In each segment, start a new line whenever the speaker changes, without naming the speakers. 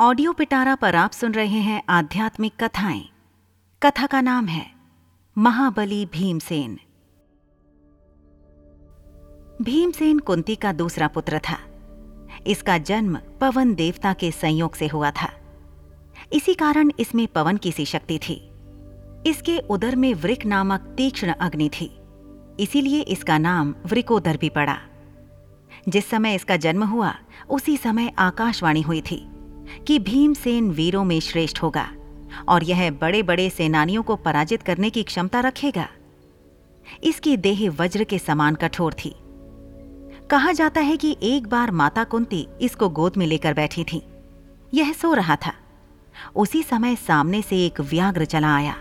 Audio पिटारा पर आप सुन रहे हैं आध्यात्मिक कथाएँ। कथा का नाम है, महाबली भीमसेन। भीमसेन कुंती का दूसरा पुत्र था। इसका जन्म पवन देवता के संयोग से हुआ था। इसी कारण इसमें पवन की सी शक्ति थी। इसके उदर में वृक नामक तीक्ष्ण अग्नि थी। इसीलिए इसका नाम वृकोदर भी पड़ा। जिस समय इसका जन्म हुआ, उसी समय आकाशवाणी हुई थी। कि भीमसेन वीरों में श्रेष्ठ होगा और यह बड़े बड़े सेनानियों को पराजित करने की क्षमता रखेगा। इसकी देह वज्र के समान कठोर थी। कहा जाता है कि एक बार माता कुंती इसको गोद में लेकर बैठी थी। यह सो रहा था। उसी समय सामने से एक व्याघ्र चला आया।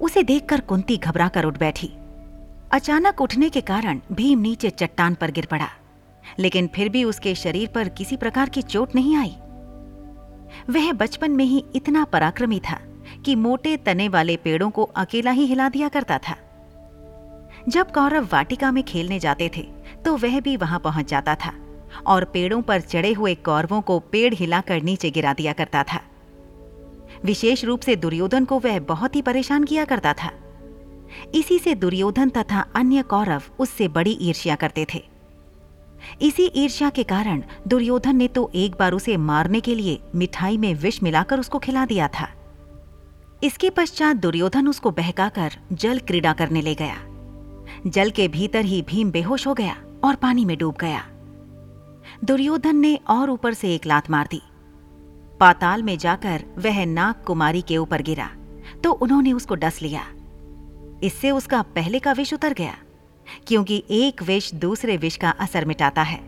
उसे देखकर कुंती घबरा कर उठ बैठी। अचानक उठने के कारण भीम नीचे चट्टान पर गिर पड़ा, लेकिन फिर भी उसके शरीर पर किसी प्रकार की चोट नहीं आई। वह बचपन में ही इतना पराक्रमी था कि मोटे तने वाले पेड़ों को अकेला ही हिला दिया करता था। जब कौरव वाटिका में खेलने जाते थे तो वह भी वहाँ पहुँच जाता था और पेड़ों पर चढ़े हुए कौरवों को पेड़ हिलाकर नीचे गिरा दिया करता था। विशेष रूप से दुर्योधन को वह बहुत ही परेशान किया करता था। इसी से दुर्योधन तथा अन्य कौरव उससे बड़ी ईर्ष्या करते थे। इसी ईर्ष्या के कारण दुर्योधन ने तो एक बार उसे मारने के लिए मिठाई में विष मिलाकर उसको खिला दिया था। इसके पश्चात दुर्योधन उसको बहकाकर जल क्रीड़ा करने ले गया। जल के भीतर ही भीम बेहोश हो गया और पानी में डूब गया। दुर्योधन ने और ऊपर से एक लात मार दी। पाताल में जाकर वह नाग कुमारी के ऊपर गिरा तो उन्होंने उसको डस लिया। इससे उसका पहले का विष उतर गया। क्योंकि एक विष दूसरे विष का असर मिटाता है।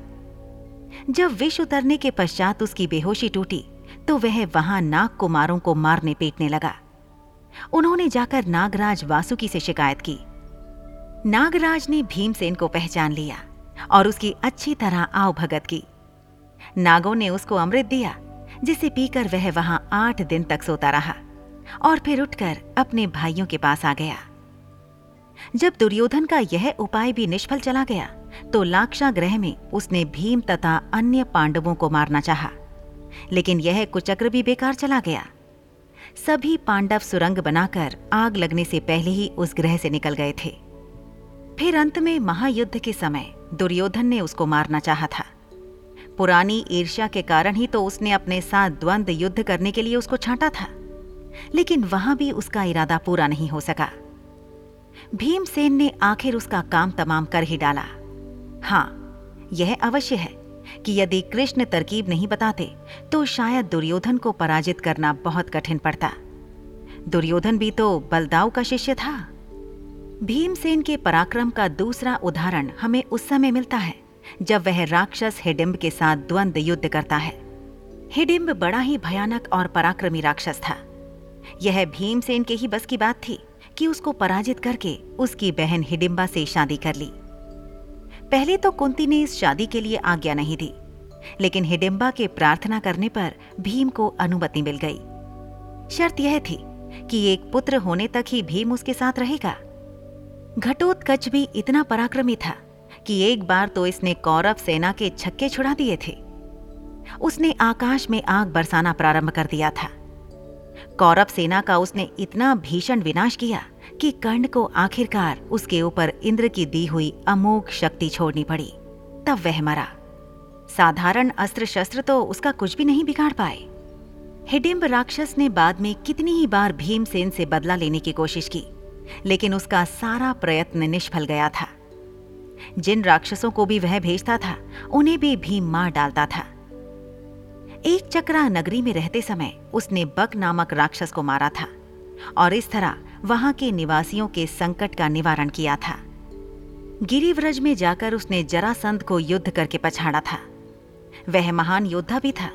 जब विष उतरने के पश्चात उसकी बेहोशी टूटी तो वह वहाँ नाग कुमारों को मारने पीटने लगा। उन्होंने जाकर नागराज वासुकी से शिकायत की। नागराज ने भीमसेन को पहचान लिया और उसकी अच्छी तरह आओ भगत की। नागों ने उसको अमृत दिया, जिसे पीकर वह वहाँ आठ दिन तक सोता रहा और फिर उठकर अपने भाइयों के पास आ गया। जब दुर्योधन का यह उपाय भी निष्फल चला गया तो लाक्षा ग्रह में उसने भीम तथा अन्य पांडवों को मारना चाहा, लेकिन यह कुचक्र भी बेकार चला गया। सभी पांडव सुरंग बनाकर आग लगने से पहले ही उस ग्रह से निकल गए थे। फिर अंत में महायुद्ध के समय दुर्योधन ने उसको मारना चाहा था। पुरानी ईर्ष्या के कारण ही तो उसने अपने साथ द्वंद्व युद्ध करने के लिए उसको छांटा था। लेकिन वहाँ भी उसका इरादा पूरा नहीं हो सका। भीमसेन ने आखिर उसका काम तमाम कर ही डाला। हाँ, यह अवश्य है कि यदि कृष्ण तरकीब नहीं बताते तो शायद दुर्योधन को पराजित करना बहुत कठिन पड़ता। दुर्योधन भी तो बलदाव का शिष्य था। भीमसेन के पराक्रम का दूसरा उदाहरण हमें उस समय मिलता है, जब वह राक्षस हिडिम्ब के साथ द्वंद्व युद्ध करता है। हिडिम्ब बड़ा ही भयानक और पराक्रमी राक्षस था। यह भीमसेन के ही बस की बात थी। कि उसको पराजित करके उसकी बहन हिडिम्बा से शादी कर ली। पहले तो कुंती ने इस शादी के लिए आज्ञा नहीं दी, लेकिन हिडिम्बा के प्रार्थना करने पर भीम को अनुमति मिल गई। शर्त यह थी कि एक पुत्र होने तक ही भीम उसके साथ रहेगा। घटोत्कच भी इतना पराक्रमी था कि एक बार तो इसने कौरव सेना के छक्के छुड़ा दिए थे। उसने आकाश में आग बरसाना प्रारंभ कर दिया था। कौरव सेना का उसने इतना भीषण विनाश किया कि कर्ण को आखिरकार उसके ऊपर इंद्र की दी हुई अमोघ शक्ति छोड़नी पड़ी। तब वह मरा। साधारण अस्त्र शस्त्र तो उसका कुछ भी नहीं बिगाड़ पाए। हिडिम्ब राक्षस ने बाद में कितनी ही बार भीमसेन से बदला लेने की कोशिश की, लेकिन उसका सारा प्रयत्न निष्फल गया था। जिन राक्षसों को भी वह भेजता था, उन्हें भी भीम मार डालता था। एक चक्रा नगरी में रहते समय उसने बक नामक राक्षस को मारा था और इस तरह वहाँ के निवासियों के संकट का निवारण किया था। गिरिव्रज में जाकर उसने जरासंध को युद्ध करके पछाड़ा था। वह महान योद्धा भी था।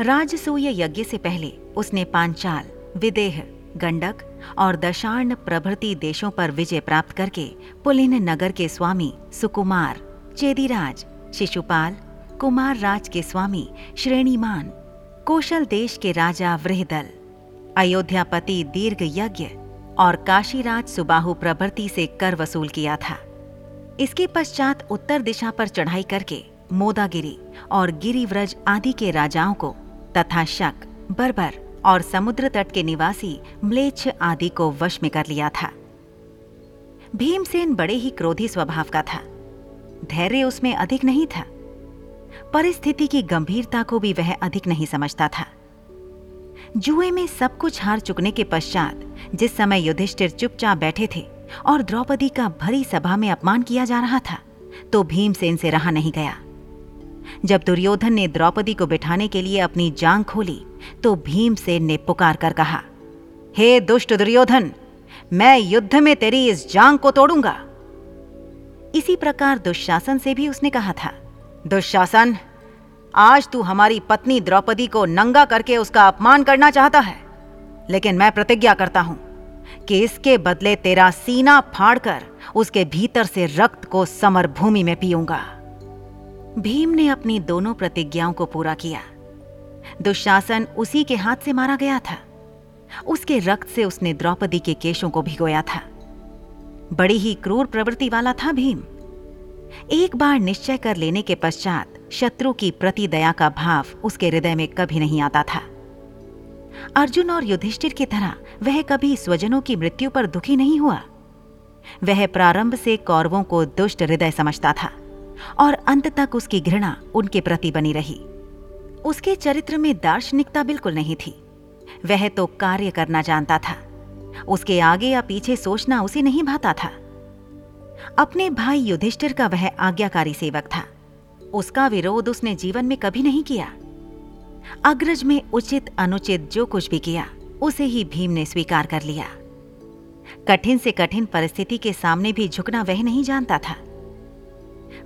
राजसूय यज्ञ से पहले उसने पांचाल, विदेह, गंडक और दशार्ण प्रभृति देशों पर विजय प्राप्त करके पुलिन नगर के स्वामी सुकुमार, चेदीराज, शिशुपाल कुमार राज के स्वामी श्रेणीमान, कोशल देश के राजा वृहदल अयोध्यापति दीर्घ यज्ञ और काशीराज सुबाहु प्रभृति से कर वसूल किया था। इसके पश्चात उत्तर दिशा पर चढ़ाई करके मोदागिरी और गिरिव्रज आदि के राजाओं को तथा शक, बर्बर और समुद्र तट के निवासी म्लेच्छ आदि को वश में कर लिया था। भीमसेन बड़े ही क्रोधी स्वभाव का था। धैर्य उसमें अधिक नहीं था। परिस्थिति की गंभीरता को भी वह अधिक नहीं समझता था। जुए में सब कुछ हार चुकने के पश्चात जिस समय युधिष्ठिर चुपचाप बैठे थे और द्रौपदी का भरी सभा में अपमान किया जा रहा था तो भीमसेन से रहा नहीं गया। जब दुर्योधन ने द्रौपदी को बिठाने के लिए अपनी जांग खोली तो भीमसेन ने पुकार कर कहा हे hey, दुष्ट दुर्योधन मैं युद्ध में तेरी इस जांग को तोड़ूँगा। इसी प्रकार दुशासन से भी उसने कहा था दुशासन, आज तू हमारी पत्नी द्रौपदी को नंगा करके उसका अपमान करना चाहता है। लेकिन मैं प्रतिज्ञा करता हूँ कि इसके बदले तेरा सीना फाड़कर उसके भीतर से रक्त को समर भूमि में पीऊँगा। भीम ने अपनी दोनों प्रतिज्ञाओं को पूरा किया। दुशासन उसी के हाथ से मारा गया था। उसके रक्त से उसने द्रौपदी के केशों को भिगोया था। बड़ी ही क्रूर प्रवृत्ति वाला था भीम। एक बार निश्चय कर लेने के पश्चात शत्रु की प्रति दया का भाव उसके हृदय में कभी नहीं आता था। अर्जुन और युधिष्ठिर की तरह वह कभी स्वजनों की मृत्यु पर दुखी नहीं हुआ। वह प्रारंभ से कौरवों को दुष्ट हृदय समझता था और अंत तक उसकी घृणा उनके प्रति बनी रही। उसके चरित्र में दार्शनिकता बिल्कुल नहीं थी। वह तो कार्य करना जानता था। उसके आगे या पीछे सोचना उसे नहीं भाता था। अपने भाई युधिष्ठिर का वह आज्ञाकारी सेवक था। उसका विरोध उसने जीवन में कभी नहीं किया। अग्रज में उचित अनुचित जो कुछ भी किया, उसे ही भीम ने स्वीकार कर लिया। कठिन से कठिन परिस्थिति के सामने भी झुकना वह नहीं जानता था।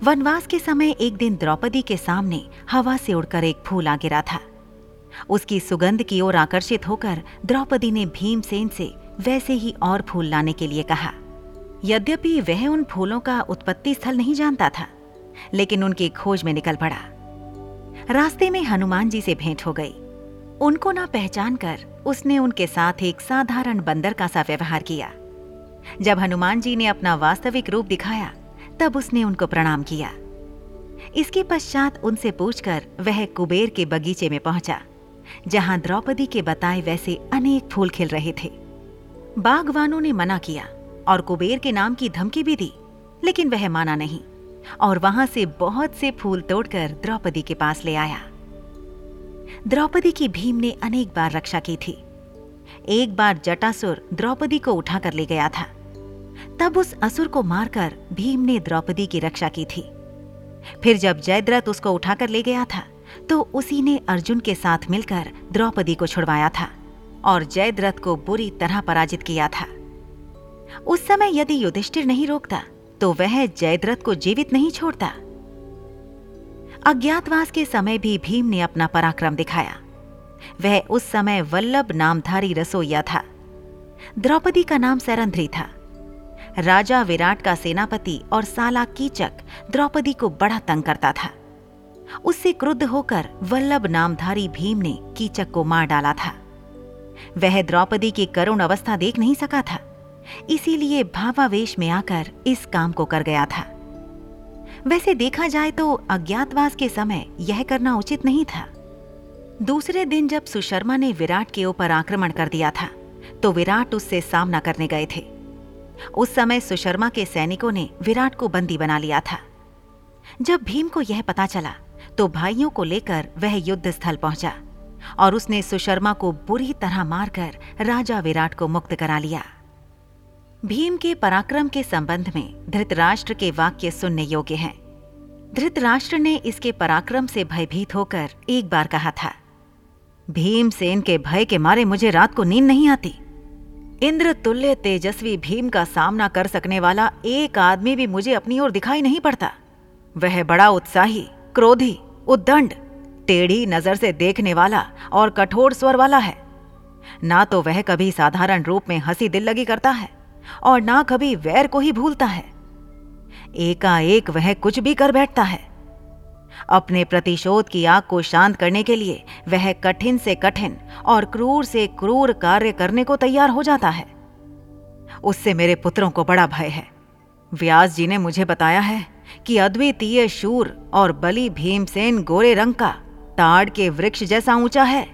वनवास के समय एक दिन द्रौपदी के सामने हवा से उड़कर एक फूल आ गिरा था। उसकी सुगंध की ओर आकर्षित होकर द्रौपदी ने भीमसेन से वैसे ही और फूल लाने के लिए कहा। यद्यपि वह उन फूलों का उत्पत्ति स्थल नहीं जानता था, लेकिन उनकी खोज में निकल पड़ा। रास्ते में हनुमान जी से भेंट हो गई। उनको ना पहचान कर उसने उनके साथ एक साधारण बंदर का सा व्यवहार किया। जब हनुमान जी ने अपना वास्तविक रूप दिखाया, तब उसने उनको प्रणाम किया। इसके पश्चात उनसे पूछकर वह कुबेर के बगीचे में पहुँचा, जहाँ द्रौपदी के बताए वैसे अनेक फूल खिल रहे थे। बागवानों ने मना किया और कुबेर के नाम की धमकी भी दी, लेकिन वह माना नहीं, और वहाँ से बहुत से फूल तोड़कर द्रौपदी के पास ले आया। द्रौपदी की भीम ने अनेक बार रक्षा की थी। एक बार जटासुर द्रौपदी को उठाकर ले गया था। तब उस असुर को मारकर भीम ने द्रौपदी की रक्षा की थी। फिर जब जयद्रथ उसको उठाकर ले गया था तो उसी ने अर्जुन के साथ मिलकर द्रौपदी को छुड़वाया था, और जयद्रथ को बुरी तरह पराजित किया था। उस समय यदि युधिष्ठिर नहीं रोकता तो वह जयद्रथ को जीवित नहीं छोड़ता। अज्ञातवास के समय भी भीम ने अपना पराक्रम दिखाया। वह उस समय वल्लभ नामधारी रसोईया था। द्रौपदी का नाम सरंध्री था। राजा विराट का सेनापति और साला कीचक द्रौपदी को बड़ा तंग करता था। उससे क्रुद्ध होकर वल्लभ नामधारी भीम ने कीचक को मार डाला था। वह द्रौपदी की करुण अवस्था देख नहीं सका था। इसीलिए भावावेश में आकर इस काम को कर गया था। वैसे देखा जाए तो अज्ञातवास के समय यह करना उचित नहीं था। दूसरे दिन जब सुशर्मा ने विराट के ऊपर आक्रमण कर दिया था तो विराट उससे सामना करने गए थे। उस समय सुशर्मा के सैनिकों ने विराट को बंदी बना लिया था। जब भीम को यह पता चला तो भाइयों को लेकर वह युद्ध स्थल पहुँचा और उसने सुशर्मा को बुरी तरह मारकर राजा विराट को मुक्त करा लिया। भीम के पराक्रम के संबंध में धृतराष्ट्र के वाक्य सुनने योग्य हैं। धृतराष्ट्र ने इसके पराक्रम से भयभीत होकर एक बार कहा था भीमसेन के भय के मारे मुझे रात को नींद नहीं आती। इंद्र तुल्य तेजस्वी भीम का सामना कर सकने वाला एक आदमी भी मुझे अपनी ओर दिखाई नहीं पड़ता। वह बड़ा उत्साही, क्रोधी, उद्दंड, टेढ़ी नज़र से देखने वाला और कठोर स्वर वाला है। ना तो वह कभी साधारण रूप में हँसी दिल लगी करता है और ना कभी वैर को ही भूलता है। एकाएक वह कुछ भी कर बैठता है। अपने प्रतिशोध की आग को शांत करने के लिए वह कठिन से कठिन और क्रूर से क्रूर कार्य करने को तैयार हो जाता है। उससे मेरे पुत्रों को बड़ा भय है। व्यास जी ने मुझे बताया है कि अद्वितीय शूर और बलि भीमसेन गोरे रंग का ताड़ के वृक्ष जैसा ऊँचा है।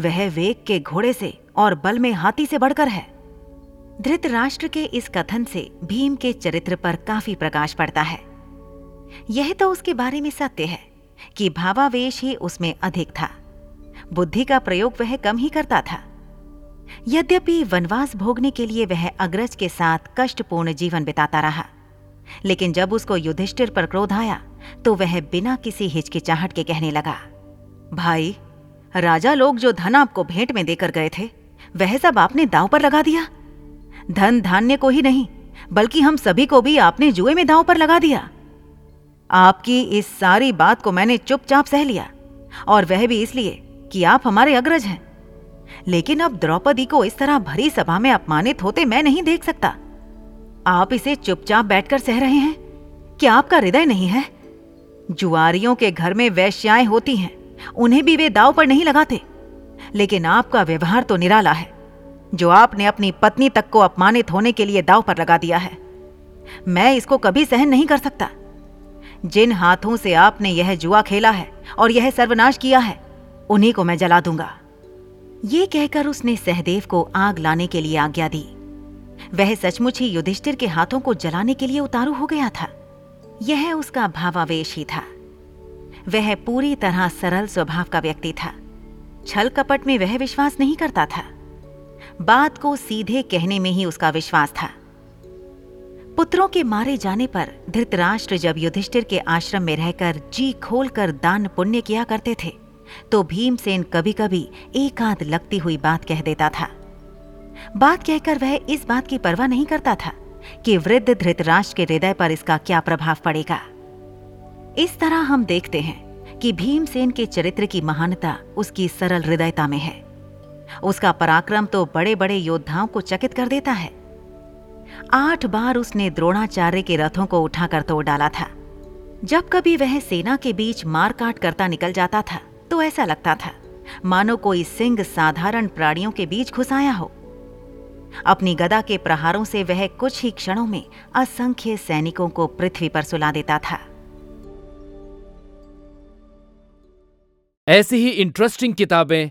वह वेग के घोड़े से और बल में हाथी से बढ़कर है। धृतराष्ट्र के इस कथन से भीम के चरित्र पर काफ़ी प्रकाश पड़ता है। यह तो उसके बारे में सत्य है कि भावावेश ही उसमें अधिक था। बुद्धि का प्रयोग वह कम ही करता था। यद्यपि वनवास भोगने के लिए वह अग्रज के साथ कष्टपूर्ण जीवन बिताता रहा, लेकिन जब उसको युधिष्ठिर पर क्रोध आया तो वह बिना किसी हिचकिचाहट के कहने लगा, भाई, राजा लोग जो धन आपको भेंट में देकर गए थे, वह सब आपने दाव पर लगा दिया? धन धान्य को ही नहीं, बल्कि हम सभी को भी आपने जुए में दाव पर लगा दिया। आपकी इस सारी बात को मैंने चुपचाप सह लिया, और वह भी इसलिए कि आप हमारे अग्रज हैं। लेकिन अब द्रौपदी को इस तरह भरी सभा में अपमानित होते मैं नहीं देख सकता। आप इसे चुपचाप बैठकर सह रहे हैं? क्या आपका हृदय नहीं है? जुआरियों के घर में वैश्याएँ होती हैं, उन्हें भी वे दाव पर नहीं लगाते। लेकिन आपका व्यवहार तो निराला है। जो आपने अपनी पत्नी तक को अपमानित होने के लिए दाव पर लगा दिया है। मैं इसको कभी सहन नहीं कर सकता। जिन हाथों से आपने यह जुआ खेला है और यह सर्वनाश किया है, उन्हीं को मैं जला दूँगा। ये कहकर उसने सहदेव को आग लाने के लिए आज्ञा दी। वह सचमुच ही युधिष्ठिर के हाथों को जलाने के लिए उतारू हो गया था। यह उसका भावावेश ही था। वह पूरी तरह सरल स्वभाव का व्यक्ति था। छल कपट में वह विश्वास नहीं करता था। बात को सीधे कहने में ही उसका विश्वास था। पुत्रों के मारे जाने पर धृतराष्ट्र जब युधिष्ठिर के आश्रम में रहकर जी खोलकर दान पुण्य किया करते थे तो भीमसेन कभी कभी एक आध लगती हुई बात कह देता था। बात कहकर वह इस बात की परवाह नहीं करता था कि वृद्ध धृतराष्ट्र के हृदय पर इसका क्या प्रभाव पड़ेगा। इस तरह हम देखते हैं कि भीमसेन के चरित्र की महानता उसकी सरल हृदयता में है। उसका पराक्रम तो बड़े बड़े योद्धाओं को चकित कर देता है। आठ बार उसने द्रोणाचार्य के रथों को उठाकर तोड़ डाला था। जब कभी वह सेना के बीच मार काट करता निकल जाता था तो ऐसा लगता था, मानो कोई सिंह साधारण प्राणियों के बीच घुसाया हो। अपनी गदा के प्रहारों से वह कुछ ही क्षणों में असंख्य सैनिकों को पृथ्वी पर सुला देता था।
ऐसी ही इंटरेस्टिंग किताबें